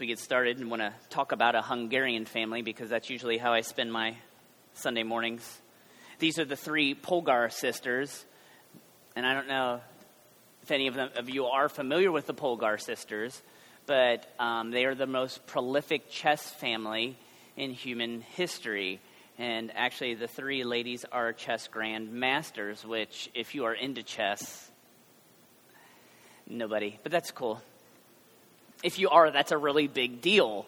we get started and want to talk about a Hungarian family because that's usually how I spend my Sunday mornings. These are the three Polgar sisters, and I don't know if any of, them, of you are familiar with the Polgar sisters, but um, they are the most prolific chess family in human history. And actually, the three ladies are chess grandmasters, which, if you are into chess, nobody, but that's cool if you are, that's a really big deal.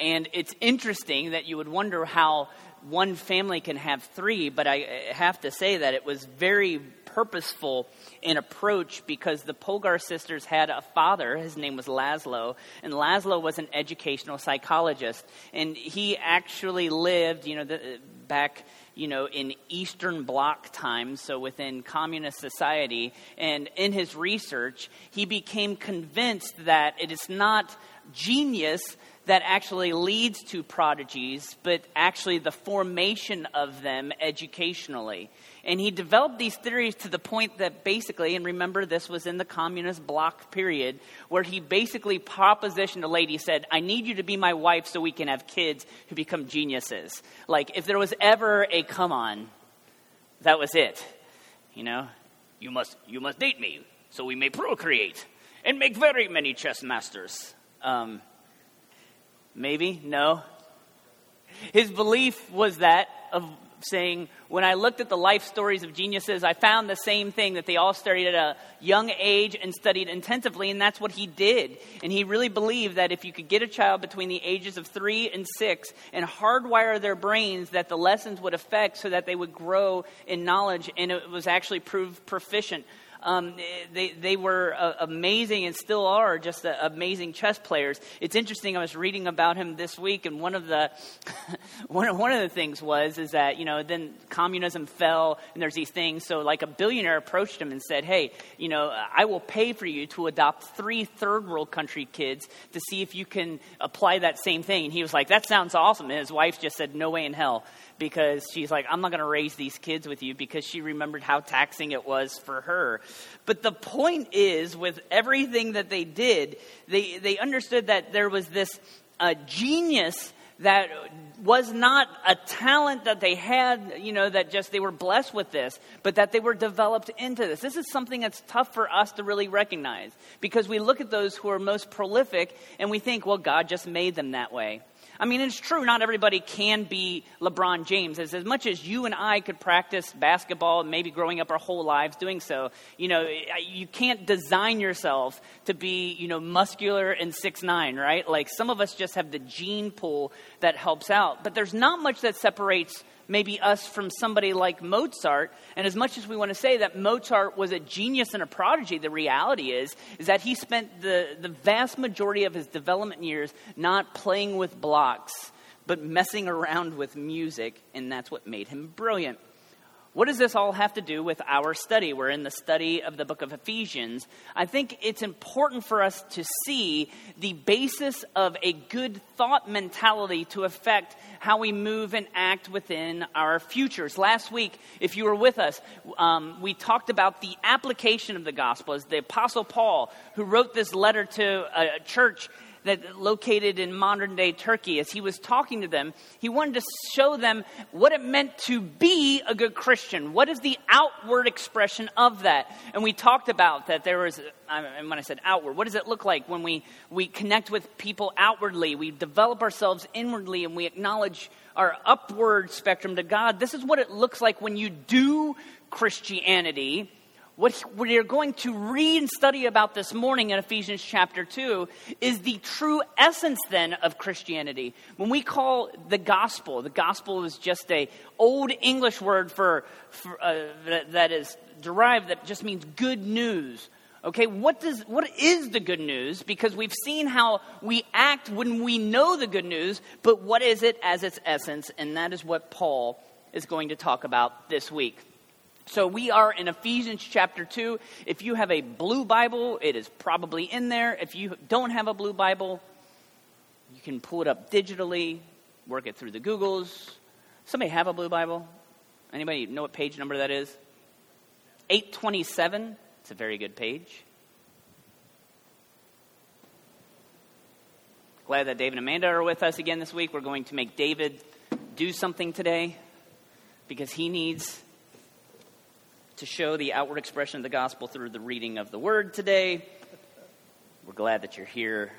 And it's interesting that you would wonder how one family can have three, but I have to say that it was very purposeful in approach because the Polgar sisters had a father. His name was Laszlo, and Laszlo was an educational psychologist. And he actually lived, you know, the, back you know, in Eastern Bloc times, so within communist society. And in his research, he became convinced that it is not genius that actually leads to prodigies, but actually the formation of them educationally. And he developed these theories to the point that basically, and remember this was in the communist bloc period, where he basically propositioned a lady, said, I need you to be my wife so we can have kids who become geniuses. Like, if there was ever a come on, that was it. You know? You must, you must date me so we may procreate and make very many chess masters. Um, maybe? No? His belief was that of saying, when I looked at the life stories of geniuses, I found the same thing that they all studied at a young age and studied intensively, and that's what he did. And he really believed that if you could get a child between the ages of three and six and hardwire their brains, that the lessons would affect so that they would grow in knowledge, and it was actually proved proficient. Um, they, they were uh, amazing and still are just uh, amazing chess players. It's interesting. I was reading about him this week, and one of the one, one of the things was is that you know then communism fell, and there's these things. So like a billionaire approached him and said, "Hey, you know, I will pay for you to adopt three third world country kids to see if you can apply that same thing." And he was like, "That sounds awesome." And his wife just said, "No way in hell." because she's like, I'm not going to raise these kids with you because she remembered how taxing it was for her. But the point is, with everything that they did, they, they understood that there was this uh, genius that was not a talent that they had, you know, that just they were blessed with this, but that they were developed into this. This is something that's tough for us to really recognize because we look at those who are most prolific and we think, well, God just made them that way. I mean, it's true, not everybody can be LeBron James. As, as much as you and I could practice basketball, maybe growing up our whole lives doing so, you know, you can't design yourself to be, you know, muscular and six nine, right? Like some of us just have the gene pool that helps out. But there's not much that separates maybe us from somebody like Mozart. And as much as we want to say that Mozart was a genius and a prodigy, the reality is, is that he spent the, the vast majority of his development years not playing with blocks, but messing around with music, and that's what made him brilliant. What does this all have to do with our study? We're in the study of the book of Ephesians. I think it's important for us to see the basis of a good thought mentality to affect how we move and act within our futures. Last week, if you were with us, um, we talked about the application of the gospel as the Apostle Paul, who wrote this letter to a church that located in modern day Turkey, as he was talking to them, he wanted to show them what it meant to be a good Christian. What is the outward expression of that? And we talked about that there was, and when I said outward, what does it look like when we, we connect with people outwardly? We develop ourselves inwardly and we acknowledge our upward spectrum to God. This is what it looks like when you do Christianity what we're going to read and study about this morning in Ephesians chapter 2 is the true essence then of Christianity. When we call the gospel, the gospel is just a old English word for, for uh, that, that is derived that just means good news. Okay, what does what is the good news? Because we've seen how we act when we know the good news, but what is it as its essence? And that is what Paul is going to talk about this week. So we are in Ephesians chapter 2. If you have a blue Bible, it is probably in there. If you don't have a blue Bible, you can pull it up digitally, work it through the Googles. Somebody have a blue Bible? Anybody know what page number that is? 827. It's a very good page. Glad that David and Amanda are with us again this week. We're going to make David do something today because he needs to show the outward expression of the gospel through the reading of the word today. We're glad that you're here.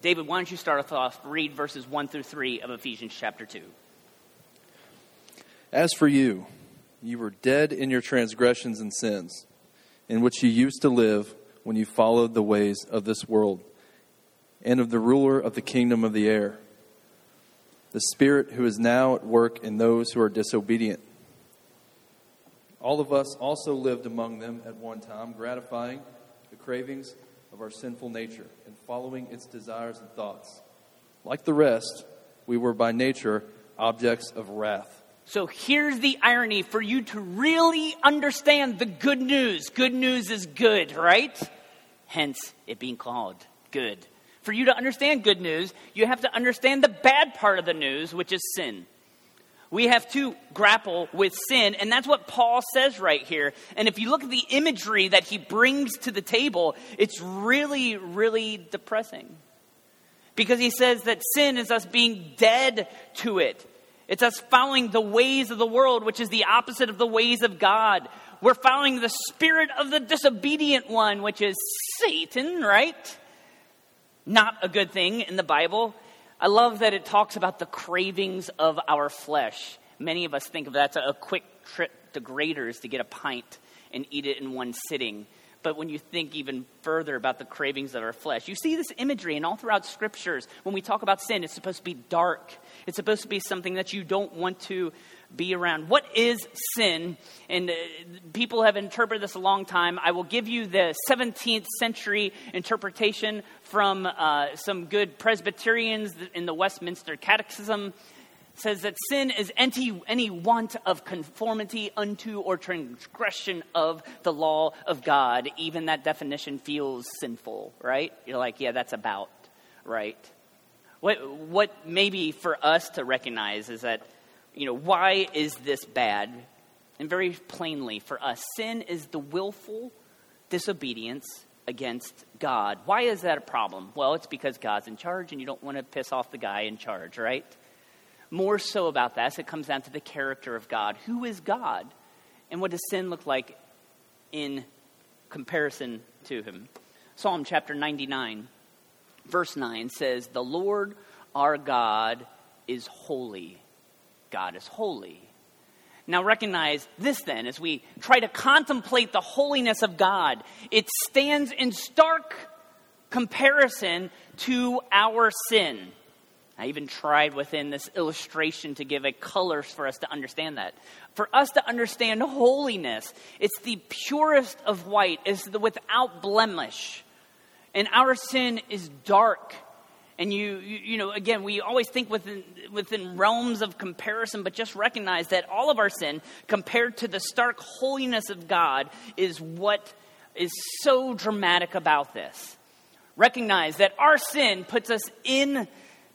David, why don't you start us off? Read verses 1 through 3 of Ephesians chapter 2. As for you, you were dead in your transgressions and sins, in which you used to live when you followed the ways of this world and of the ruler of the kingdom of the air, the Spirit who is now at work in those who are disobedient. All of us also lived among them at one time, gratifying the cravings of our sinful nature and following its desires and thoughts. Like the rest, we were by nature objects of wrath. So here's the irony for you to really understand the good news. Good news is good, right? Hence, it being called good. For you to understand good news, you have to understand the bad part of the news, which is sin. We have to grapple with sin, and that's what Paul says right here. And if you look at the imagery that he brings to the table, it's really, really depressing. Because he says that sin is us being dead to it. It's us following the ways of the world, which is the opposite of the ways of God. We're following the spirit of the disobedient one, which is Satan, right? Not a good thing in the Bible. I love that it talks about the cravings of our flesh. Many of us think of that as a quick trip to Graeter's to get a pint and eat it in one sitting. But when you think even further about the cravings of our flesh, you see this imagery, and all throughout scriptures, when we talk about sin, it's supposed to be dark. It's supposed to be something that you don't want to be around. What is sin? And uh, people have interpreted this a long time. I will give you the 17th century interpretation from uh, some good Presbyterians in the Westminster Catechism says that sin is any, any want of conformity unto or transgression of the law of God. Even that definition feels sinful, right? You're like, yeah, that's about, right? What, what maybe for us to recognize is that, you know, why is this bad? And very plainly for us, sin is the willful disobedience against God. Why is that a problem? Well, it's because God's in charge and you don't want to piss off the guy in charge, right? more so about that, it comes down to the character of God. Who is God? And what does sin look like in comparison to him? Psalm chapter 99, verse 9 says, The Lord our God is holy. God is holy. Now, recognize this then, as we try to contemplate the holiness of God, it stands in stark comparison to our sin. I even tried within this illustration to give a color for us to understand that. For us to understand holiness, it's the purest of white, it's the without blemish. And our sin is dark. And you, you, you, know, again, we always think within, within realms of comparison, but just recognize that all of our sin, compared to the stark holiness of God, is what is so dramatic about this. Recognize that our sin puts us in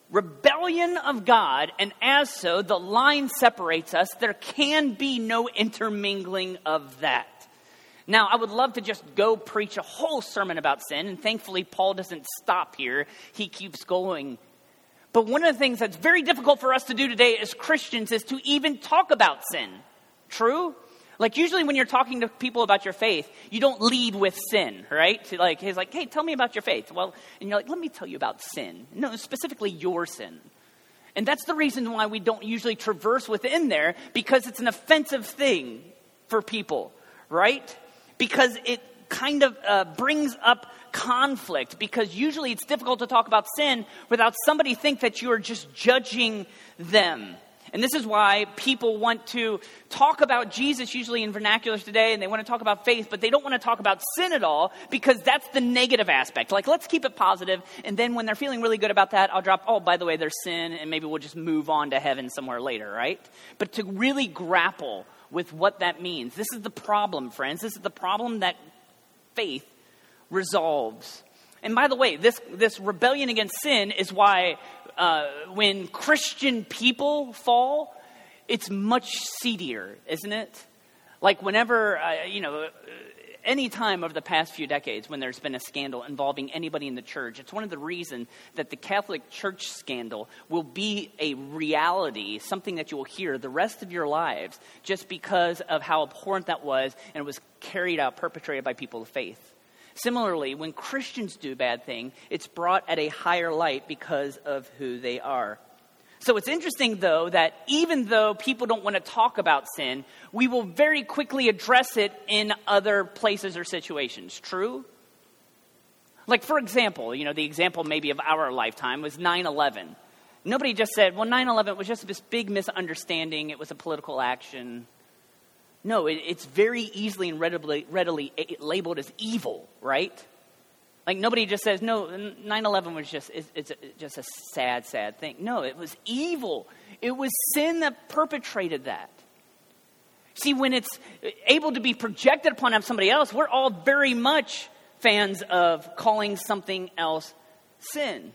rebellion of God, and as so, the line separates us. There can be no intermingling of that. Now, I would love to just go preach a whole sermon about sin, and thankfully, Paul doesn't stop here. He keeps going. But one of the things that's very difficult for us to do today as Christians is to even talk about sin. True? Like usually when you're talking to people about your faith, you don't lead with sin, right? Like he's like, "Hey, tell me about your faith." Well, and you're like, "Let me tell you about sin." No, specifically your sin. And that's the reason why we don't usually traverse within there because it's an offensive thing for people, right? Because it kind of uh, brings up conflict because usually it's difficult to talk about sin without somebody think that you are just judging them and this is why people want to talk about Jesus, usually in vernaculars today, and they want to talk about faith, but they don't want to talk about sin at all because that's the negative aspect. Like, let's keep it positive, and then when they're feeling really good about that, I'll drop, oh, by the way, there's sin, and maybe we'll just move on to heaven somewhere later, right? But to really grapple with what that means, this is the problem, friends. This is the problem that faith resolves. And by the way, this, this rebellion against sin is why uh, when Christian people fall, it's much seedier, isn't it? Like whenever, uh, you know, any time over the past few decades when there's been a scandal involving anybody in the church, it's one of the reasons that the Catholic Church scandal will be a reality, something that you will hear the rest of your lives, just because of how abhorrent that was and was carried out, perpetrated by people of faith. Similarly, when Christians do bad thing, it's brought at a higher light because of who they are. So it's interesting, though, that even though people don't want to talk about sin, we will very quickly address it in other places or situations. True? Like, for example, you know, the example maybe of our lifetime was 9 11. Nobody just said, well, 9 11 was just this big misunderstanding, it was a political action. No, it, it's very easily and readily, readily labeled as evil, right? Like nobody just says, no, 9 11 was just, it's, it's just a sad, sad thing. No, it was evil. It was sin that perpetrated that. See, when it's able to be projected upon somebody else, we're all very much fans of calling something else sin.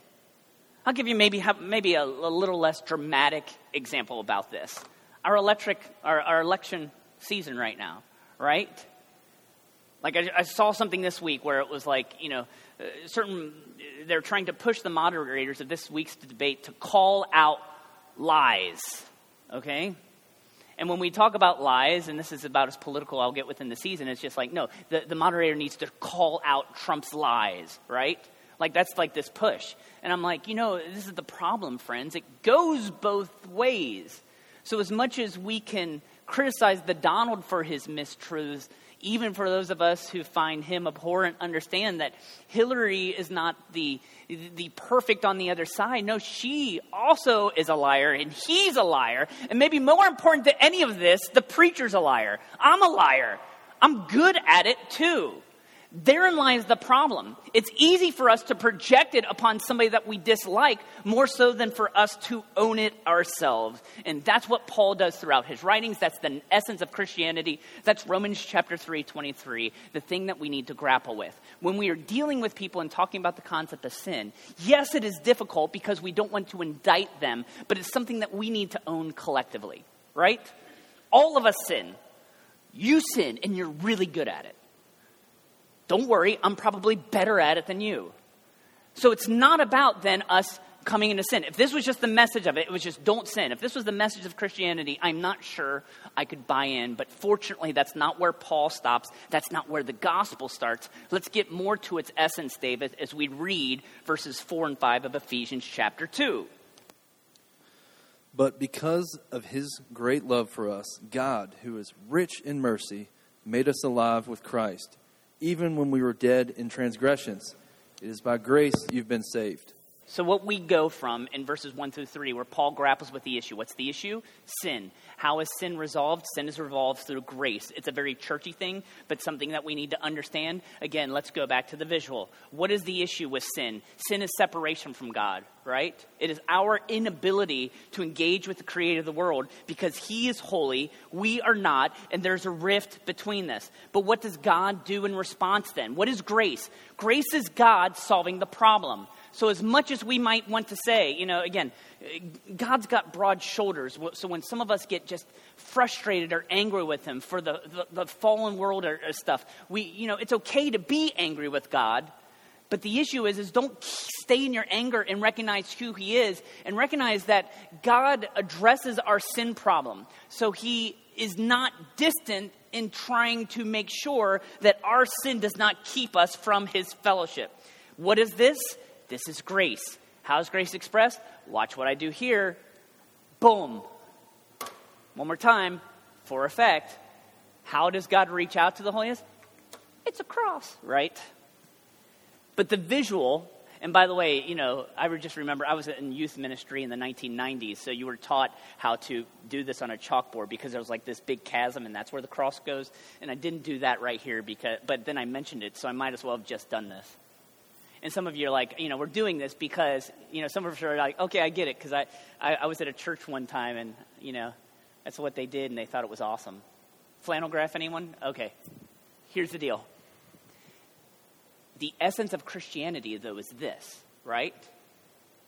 I'll give you maybe, maybe a, a little less dramatic example about this. Our, electric, our, our election season right now, right? Like I, I, saw something this week where it was like, you know, Uh, certain, uh, they're trying to push the moderators of this week's debate to call out lies, okay? And when we talk about lies, and this is about as political I'll get within the season, it's just like, no, the, the moderator needs to call out Trump's lies, right? Like, that's like this push. And I'm like, you know, this is the problem, friends. It goes both ways. So, as much as we can criticize the Donald for his mistruths, even for those of us who find him abhorrent, understand that Hillary is not the, the perfect on the other side. No, she also is a liar, and he's a liar. And maybe more important than any of this, the preacher's a liar. I'm a liar. I'm good at it too. Therein lies the problem. It's easy for us to project it upon somebody that we dislike more so than for us to own it ourselves. And that's what Paul does throughout his writings. That's the essence of Christianity. That's Romans chapter 3, 23, the thing that we need to grapple with. When we are dealing with people and talking about the concept of sin, yes, it is difficult because we don't want to indict them, but it's something that we need to own collectively, right? All of us sin. You sin, and you're really good at it. Don't worry, I'm probably better at it than you. So it's not about then us coming into sin. If this was just the message of it, it was just don't sin. If this was the message of Christianity, I'm not sure I could buy in. But fortunately, that's not where Paul stops. That's not where the gospel starts. Let's get more to its essence, David, as we read verses 4 and 5 of Ephesians chapter 2. But because of his great love for us, God, who is rich in mercy, made us alive with Christ even when we were dead in transgressions. It is by grace you've been saved. So, what we go from in verses 1 through 3, where Paul grapples with the issue. What's the issue? Sin. How is sin resolved? Sin is resolved through grace. It's a very churchy thing, but something that we need to understand. Again, let's go back to the visual. What is the issue with sin? Sin is separation from God, right? It is our inability to engage with the creator of the world because he is holy, we are not, and there's a rift between this. But what does God do in response then? What is grace? Grace is God solving the problem. So, as much as we might want to say, you know, again, God's got broad shoulders. So, when some of us get just frustrated or angry with Him for the, the, the fallen world or, or stuff, we, you know, it's okay to be angry with God. But the issue is, is don't stay in your anger and recognize who He is and recognize that God addresses our sin problem. So, He is not distant in trying to make sure that our sin does not keep us from His fellowship. What is this? This is grace. How's grace expressed? Watch what I do here. Boom. One more time, for effect. How does God reach out to the holiness? It's a cross, right? But the visual, and by the way, you know, I would just remember I was in youth ministry in the 1990s, so you were taught how to do this on a chalkboard because there was like this big chasm, and that's where the cross goes. And I didn't do that right here because, but then I mentioned it, so I might as well have just done this. And some of you are like, you know, we're doing this because, you know, some of us are like, okay, I get it, because I, I, I was at a church one time and, you know, that's what they did and they thought it was awesome. Flannel graph, anyone? Okay. Here's the deal. The essence of Christianity, though, is this, right?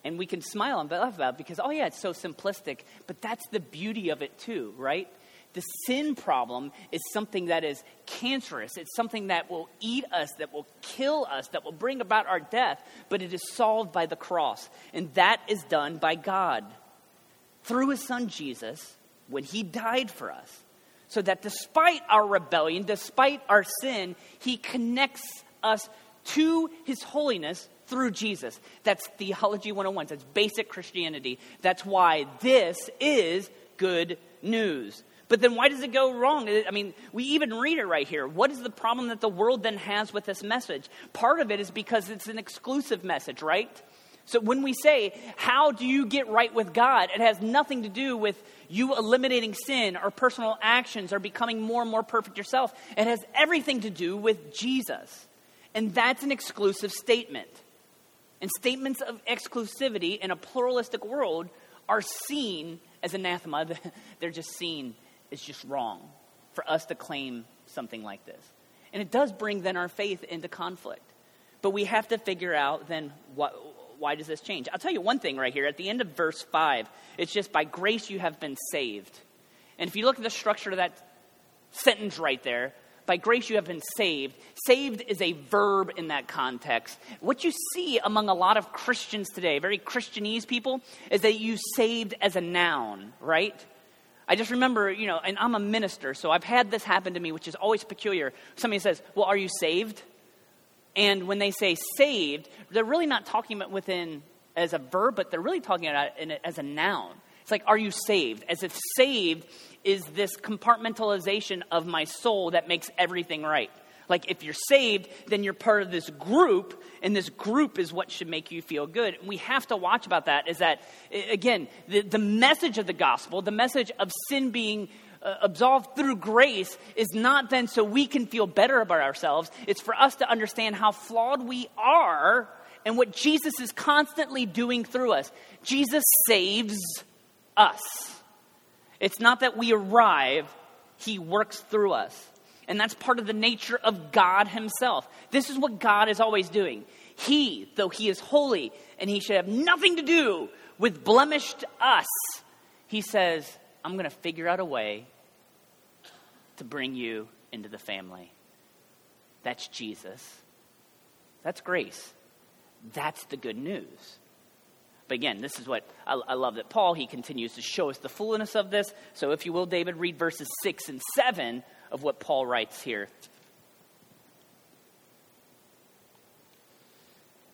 And we can smile and laugh about it because, oh, yeah, it's so simplistic, but that's the beauty of it, too, right? The sin problem is something that is cancerous. It's something that will eat us, that will kill us, that will bring about our death, but it is solved by the cross. And that is done by God through his son Jesus when he died for us. So that despite our rebellion, despite our sin, he connects us to his holiness through Jesus. That's Theology 101. That's basic Christianity. That's why this is good news. But then why does it go wrong? I mean, we even read it right here. What is the problem that the world then has with this message? Part of it is because it's an exclusive message, right? So when we say, How do you get right with God? it has nothing to do with you eliminating sin or personal actions or becoming more and more perfect yourself. It has everything to do with Jesus. And that's an exclusive statement. And statements of exclusivity in a pluralistic world are seen as anathema. They're just seen as just wrong for us to claim something like this. And it does bring then our faith into conflict. But we have to figure out then what, why does this change? I'll tell you one thing right here. At the end of verse 5, it's just by grace you have been saved. And if you look at the structure of that sentence right there, by grace you have been saved. Saved is a verb in that context. What you see among a lot of Christians today, very Christianese people, is that you saved as a noun, right? I just remember, you know, and I'm a minister, so I've had this happen to me, which is always peculiar. Somebody says, Well, are you saved? And when they say saved, they're really not talking about within as a verb, but they're really talking about it as a noun. It's like, are you saved? As if saved is this compartmentalization of my soul that makes everything right. Like, if you're saved, then you're part of this group, and this group is what should make you feel good. And we have to watch about that is that, again, the, the message of the gospel, the message of sin being uh, absolved through grace, is not then so we can feel better about ourselves. It's for us to understand how flawed we are and what Jesus is constantly doing through us. Jesus saves us. It's not that we arrive, He works through us. And that's part of the nature of God Himself. This is what God is always doing. He, though He is holy and He should have nothing to do with blemished us, He says, I'm going to figure out a way to bring you into the family. That's Jesus. That's grace. That's the good news. But again, this is what I, I, love that Paul, he continues to show us the fullness of this. So if you will, David, read verses 6 and 7 of what Paul writes here.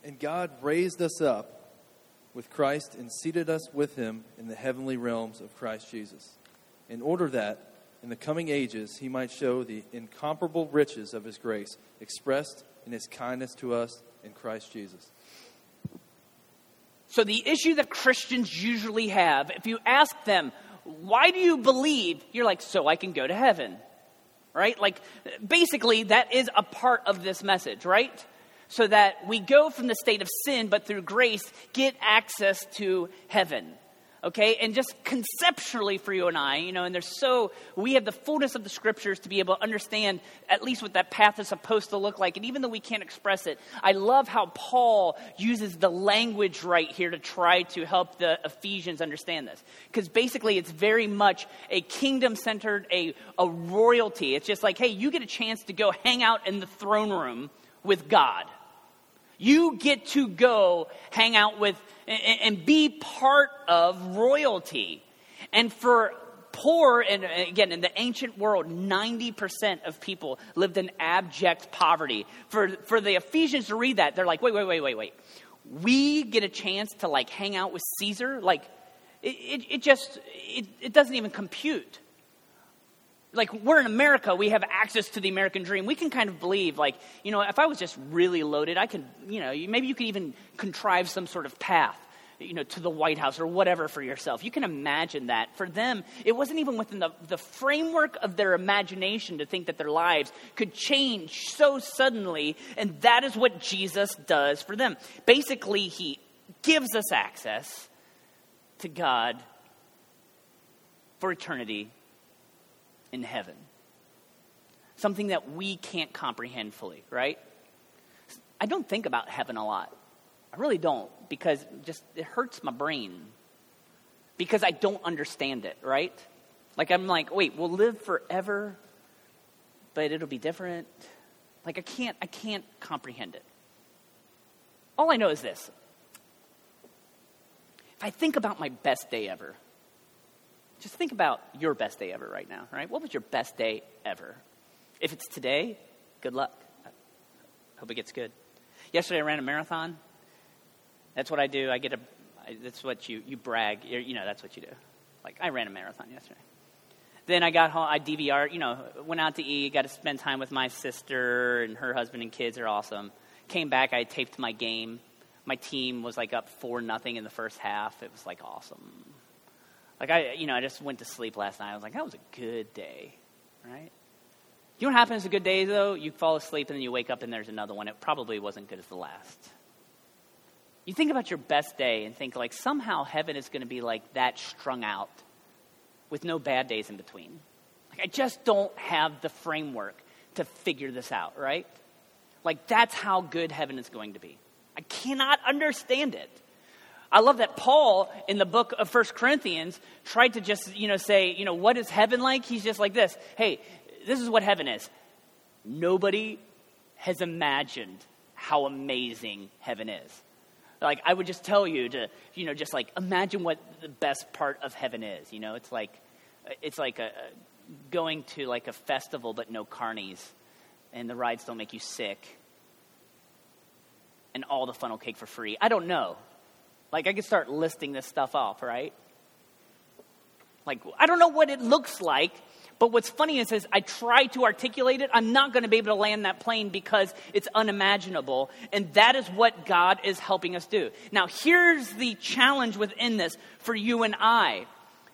And God raised us up with Christ and seated us with him in the heavenly realms of Christ Jesus, in order that in the coming ages he might show the incomparable riches of his grace expressed in his kindness to us in Christ Jesus. So, the issue that Christians usually have, if you ask them, why do you believe? You're like, so I can go to heaven right? Like, basically, that is a part of this message, right? So that we go from the state of sin, but through grace, get access to heaven. Okay, and just conceptually for you and I, you know, and there's so, we have the fullness of the scriptures to be able to understand at least what that path is supposed to look like. And even though we can't express it, I love how Paul uses the language right here to try to help the Ephesians understand this. Because basically, it's very much a kingdom centered, a, a royalty. It's just like, hey, you get a chance to go hang out in the throne room with God. You get to go hang out with and be part of royalty. And for poor, and again, in the ancient world, 90% of people lived in abject poverty. For, for the Ephesians to read that, they're like, wait, wait, wait, wait, wait. We get a chance to like hang out with Caesar? Like, it, it, it just, it, it doesn't even compute like we're in America, we have access to the American dream. We can kind of believe, like, you know, if I was just really loaded, I could, you know, maybe you could even contrive some sort of path, you know, to the White House or whatever for yourself. You can imagine that. For them, it wasn't even within the, the framework of their imagination to think that their lives could change so suddenly, and that is what Jesus does for them. Basically, he gives us access to God for eternity in heaven. Something that we can't comprehend fully, right? I don't think about heaven a lot. I really don't because just it hurts my brain because I don't understand it, right? Like, I'm like, wait, we'll live forever, but it'll be different. Like, I can't, I can't comprehend it. All I know is this. If I think about my best day ever, just think about your best day ever right now, right? What was your best day ever? If it's today, good luck. I hope it gets good. Yesterday I ran a marathon. That's what I do. I get a. I, that's what you you brag. You're, you know, that's what you do. Like I ran a marathon yesterday. Then I got home. I DVR. You know, went out to eat. Got to spend time with my sister and her husband and kids are awesome. Came back. I taped my game. My team was like up four nothing in the first half. It was like awesome. Like I, you know, I just went to sleep last night. I was like, that was a good day, right? You know what happens to good days though? You fall asleep and then you wake up and there's another one. It probably wasn't good as the last. You think about your best day and think like somehow heaven is going to be like that strung out with no bad days in between. Like I just don't have the framework to figure this out, right? Like that's how good heaven is going to be. I cannot understand it. I love that Paul in the book of First Corinthians tried to just, you know, say, you know, what is heaven like? He's just like this. Hey, this is what heaven is. Nobody has imagined how amazing heaven is. Like I would just tell you to, you know, just like imagine what the best part of heaven is. You know, it's like it's like a, going to like a festival but no carnies, and the rides don't make you sick, and all the funnel cake for free. I don't know. Like I could start listing this stuff off, right? Like I don't know what it looks like but what's funny is, as I try to articulate it, I'm not going to be able to land that plane because it's unimaginable. And that is what God is helping us do. Now, here's the challenge within this for you and I.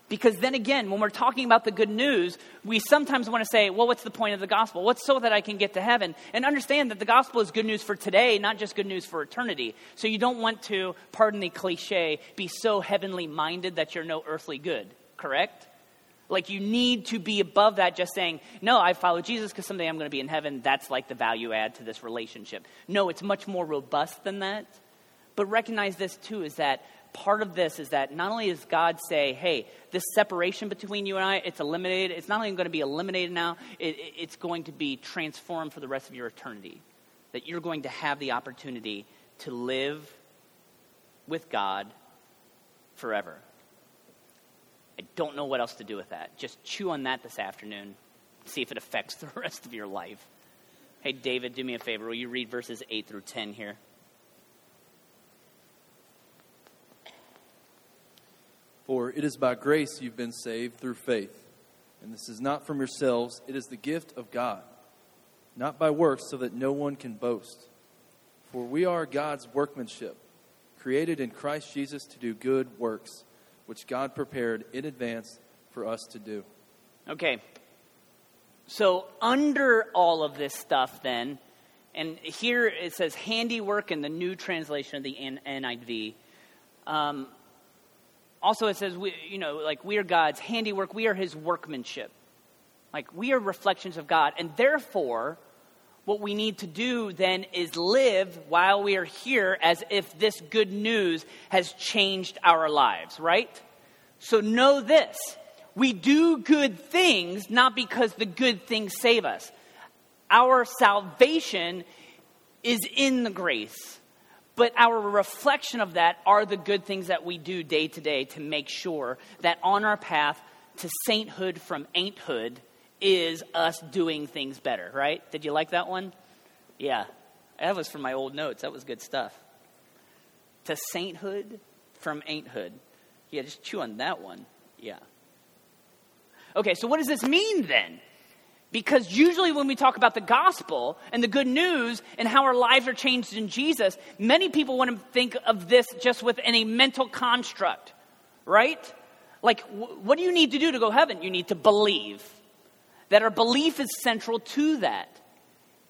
Because then again, when we're talking about the good news, we sometimes want to say, well, what's the point of the gospel? What's so that I can get to heaven? And understand that the gospel is good news for today, not just good news for eternity. So you don't want to, pardon the cliche, be so heavenly minded that you're no earthly good, correct? Like, you need to be above that just saying, no, I follow Jesus because someday I'm going to be in heaven. That's like the value add to this relationship. No, it's much more robust than that. But recognize this too is that part of this is that not only does God say, hey, this separation between you and I, it's eliminated. It's not only going to be eliminated now, it, it's going to be transformed for the rest of your eternity. That you're going to have the opportunity to live with God forever. I don't know what else to do with that. Just chew on that this afternoon. See if it affects the rest of your life. Hey, David, do me a favor. Will you read verses 8 through 10 here? For it is by grace you've been saved through faith. And this is not from yourselves, it is the gift of God, not by works, so that no one can boast. For we are God's workmanship, created in Christ Jesus to do good works which God prepared in advance for us to do. Okay. So, under all of this stuff, then, and here it says handiwork in the new translation of the NIV. Um, also, it says, we, you know, like we are God's handiwork, we are his workmanship. Like we are reflections of God. And therefore, what we need to do then is live while we are here as if this good news has changed our lives, right? So know this we do good things not because the good things save us. Our salvation is in the grace, but our reflection of that are the good things that we do day to day to make sure that on our path to sainthood from ain'thood, is us doing things better, right? Did you like that one? Yeah. That was from my old notes. That was good stuff. To sainthood from ain'thood. Yeah, just chew on that one. Yeah. Okay, so what does this mean then? Because usually when we talk about the gospel and the good news and how our lives are changed in Jesus, many people want to think of this just within a mental construct, right? Like, what do you need to do to go heaven? You need to believe that our belief is central to that.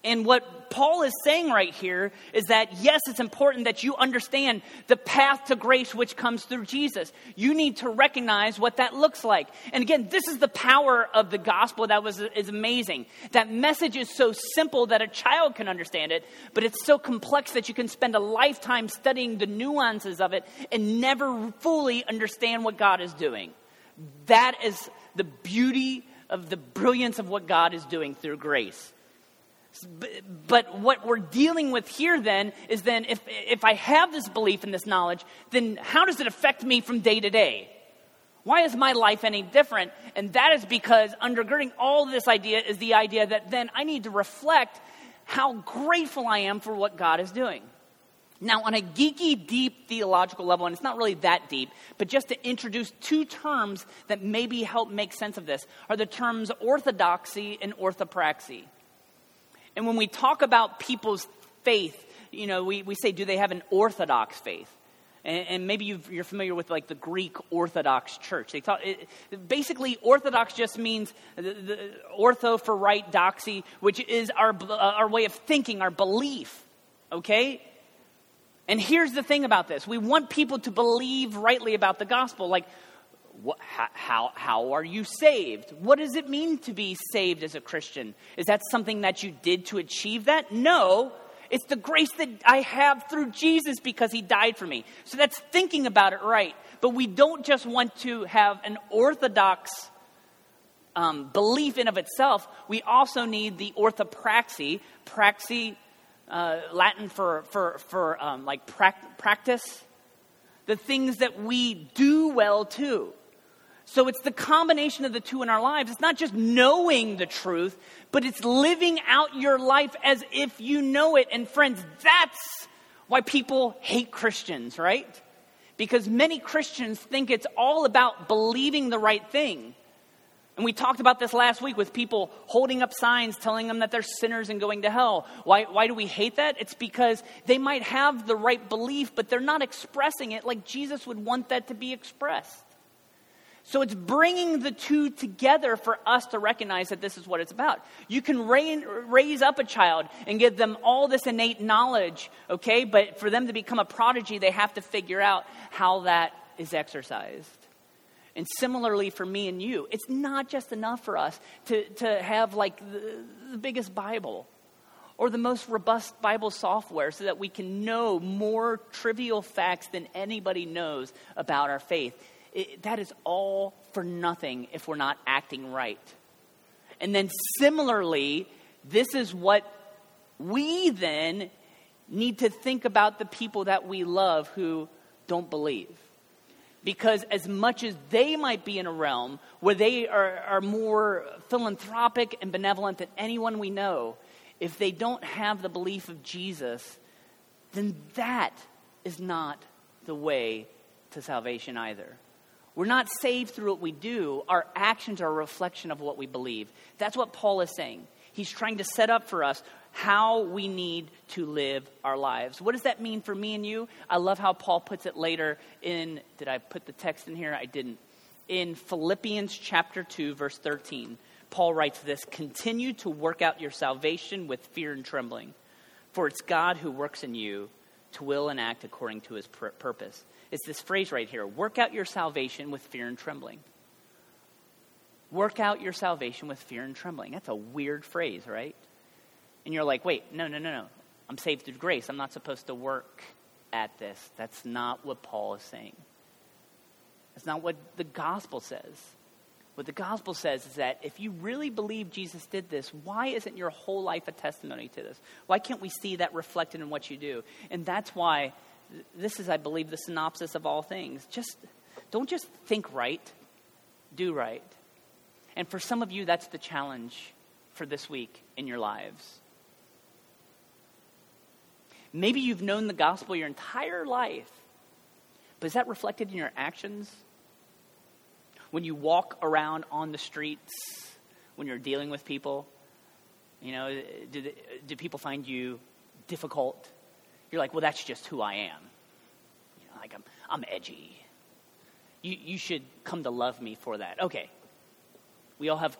And what Paul is saying right here is that, yes, it's important that you understand the path to grace which comes through Jesus. You need to recognize what that looks like. And again, this is the power of the gospel that was, is amazing. That message is so simple that a child can understand it, but it's so complex that you can spend a lifetime studying the nuances of it and never fully understand what God is doing. That is the beauty of the brilliance of what God is doing through grace. But what we're dealing with here then is then if, if I have this belief and this knowledge, then how does it affect me from day to day? Why is my life any different? And that is because undergirding all this idea is the idea that then I need to reflect how grateful I am for what God is doing. Now, on a geeky, deep theological level, and it's not really that deep, but just to introduce two terms that maybe help make sense of this, are the terms orthodoxy and orthopraxy. And when we talk about people's faith, you know, we, we say, do they have an orthodox faith? And, and maybe you are familiar with like the Greek Orthodox Church. They thought it, basically Orthodox just means the, the, ortho for right, doxy, which is our uh, our way of thinking, our belief. Okay. And here's the thing about this: we want people to believe rightly about the gospel. Like, what, how, how are you saved? What does it mean to be saved as a Christian? Is that something that you did to achieve that? No. It's the grace that I have through Jesus because he died for me. So that's thinking about it right. But we don't just want to have an orthodox um, belief in of itself. We also need the orthopraxy. Praxy, uh, Latin for, for, for um, like pra- practice. The things that we do well too. So it's the combination of the two in our lives. It's not just knowing the truth, but it's living out your life as if you know it. And friends, that's why people hate Christians, right? Because many Christians think it's all about believing the right thing. And we talked about this last week with people holding up signs telling them that they're sinners and going to hell. Why, why do we hate that? It's because they might have the right belief, but they're not expressing it like Jesus would want that to be expressed. So it's bringing the two together for us to recognize that this is what it's about. You can raise up a child and give them all this innate knowledge, okay? But for them to become a prodigy, they have to figure out how that is exercised. And similarly for me and you, it's not just enough for us to, to have like the, the biggest Bible or the most robust Bible software so that we can know more trivial facts than anybody knows about our faith it, that is all for nothing if we're not acting right. And then similarly, this is what we then need to think about the people that we love who don't believe. Because as much as they might be in a realm where they are, are more philanthropic and benevolent than anyone we know, if they don't have the belief of Jesus, then that is not the way to salvation either. We're not saved through what we do, our actions are a reflection of what we believe. That's what Paul is saying. He's trying to set up for us how we need to live our lives. What does that mean for me and you? I love how Paul puts it later in, did I put the text in here? I didn't. In Philippians chapter 2, verse 13, Paul writes this Continue to work out your salvation with fear and trembling, for it's God who works in you to will and act according to his purpose. It's this phrase right here work out your salvation with fear and trembling. Work out your salvation with fear and trembling. That's a weird phrase, right? And you're like, wait, no, no, no, no. I'm saved through grace. I'm not supposed to work at this. That's not what Paul is saying. That's not what the gospel says. What the gospel says is that if you really believe Jesus did this, why isn't your whole life a testimony to this? Why can't we see that reflected in what you do? And that's why this is, I believe, the synopsis of all things. Just don't just think right, do right. And for some of you, that's the challenge for this week in your lives. Maybe you've known the gospel your entire life, but is that reflected in your actions? When you walk around on the streets, when you're dealing with people, you know, do, do people find you difficult? You're like, well, that's just who I am. You know, like I'm, I'm edgy. You, you should come to love me for that. Okay. We all have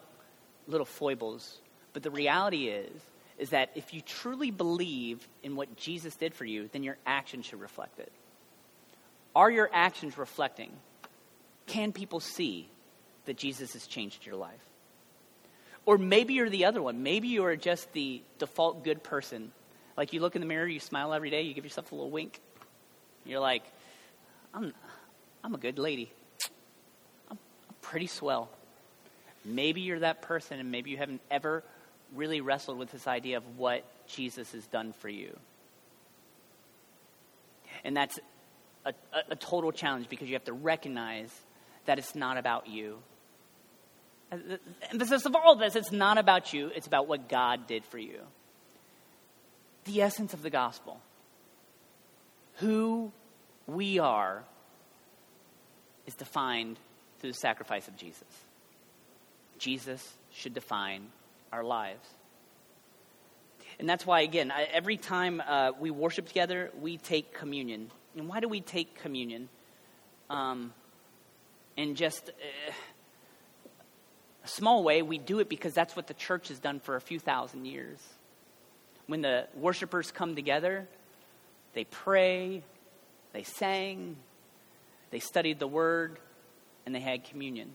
little foibles, but the reality is, is that if you truly believe in what Jesus did for you, then your actions should reflect it. Are your actions reflecting? Can people see that Jesus has changed your life? Or maybe you're the other one. Maybe you are just the default good person like you look in the mirror, you smile every day, you give yourself a little wink. You're like, I'm, I'm a good lady. I'm, I'm pretty swell. Maybe you're that person, and maybe you haven't ever really wrestled with this idea of what Jesus has done for you. And that's a, a, a total challenge because you have to recognize that it's not about you. The emphasis of all this, it's not about you, it's about what God did for you. The essence of the gospel. Who we are is defined through the sacrifice of Jesus. Jesus should define our lives. And that's why, again, I, every time uh, we worship together, we take communion. And why do we take communion? Um, in just uh, a small way, we do it because that's what the church has done for a few thousand years. When the worshipers come together, they pray, they sang, they studied the word, and they had communion.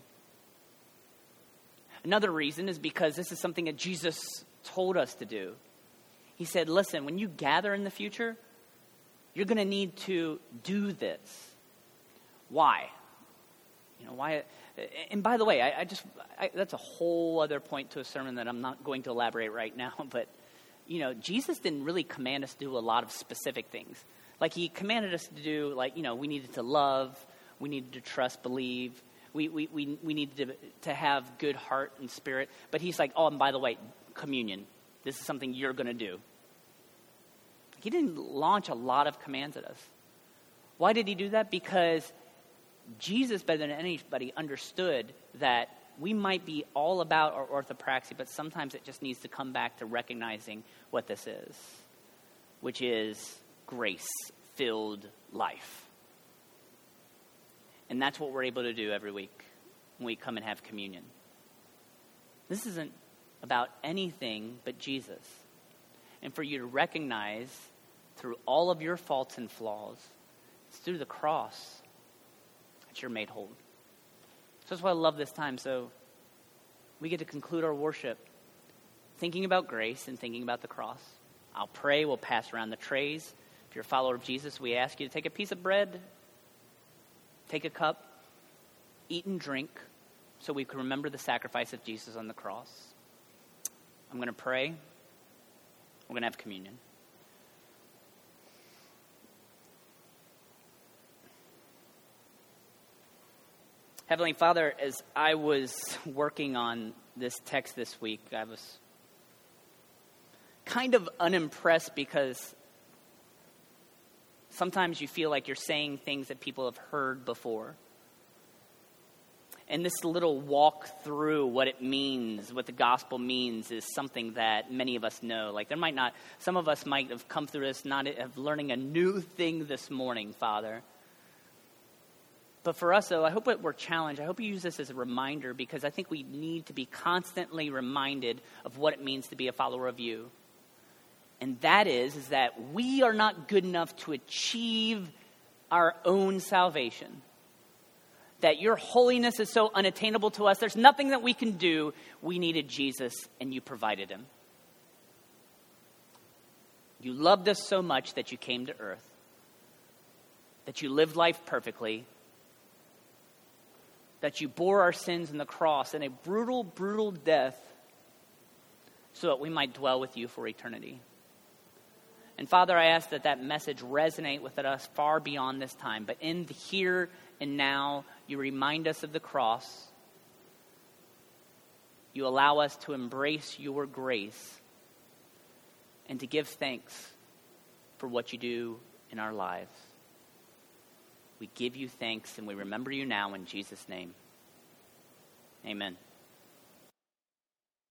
Another reason is because this is something that Jesus told us to do. He said, Listen, when you gather in the future, you're going to need to do this. Why? You know, why? And by the way, I, I just, I, that's a whole other point to a sermon that I'm not going to elaborate right now, but, you know, Jesus didn't really command us to do a lot of specific things. Like, he commanded us to do, like, you know, we needed to love, we needed to trust, believe, we, we, we, we needed to, to have good heart and spirit. But he's like, oh, and by the way, communion. This is something you're going to do. He didn't launch a lot of commands at us. Why did he do that? Because Jesus, better than anybody, understood that we might be all about our orthopraxy, but sometimes it just needs to come back to recognizing what this is, which is grace filled life. And that's what we're able to do every week when we come and have communion. This isn't about anything but Jesus. And for you to recognize through all of your faults and flaws, it's through the cross that you're made whole. So that's why I love this time. So we get to conclude our worship thinking about grace and thinking about the cross. I'll pray. We'll pass around the trays. If you're a follower of Jesus, we ask you to take a piece of bread, take a cup, eat and drink, so we can remember the sacrifice of Jesus on the cross. I'm going to pray. We're going to have communion. Heavenly Father, as I was working on this text this week, I was kind of unimpressed because sometimes you feel like you're saying things that people have heard before. And this little walk through what it means, what the gospel means, is something that many of us know. Like there might not, some of us might have come through this not of learning a new thing this morning, Father. But for us, though, I hope that we're challenged. I hope you use this as a reminder because I think we need to be constantly reminded of what it means to be a follower of you. And that is, is that we are not good enough to achieve our own salvation. That your holiness is so unattainable to us. There's nothing that we can do. We needed Jesus, and you provided him. You loved us so much that you came to earth, that you lived life perfectly, that you bore our sins in the cross in a brutal, brutal death so that we might dwell with you for eternity. And Father, I ask that that message resonate with us far beyond this time. But in the here and now, you remind us of the cross. You allow us to embrace your grace and to give thanks for what you do in our lives. We give you thanks and we remember you now in Jesus' name. Amen.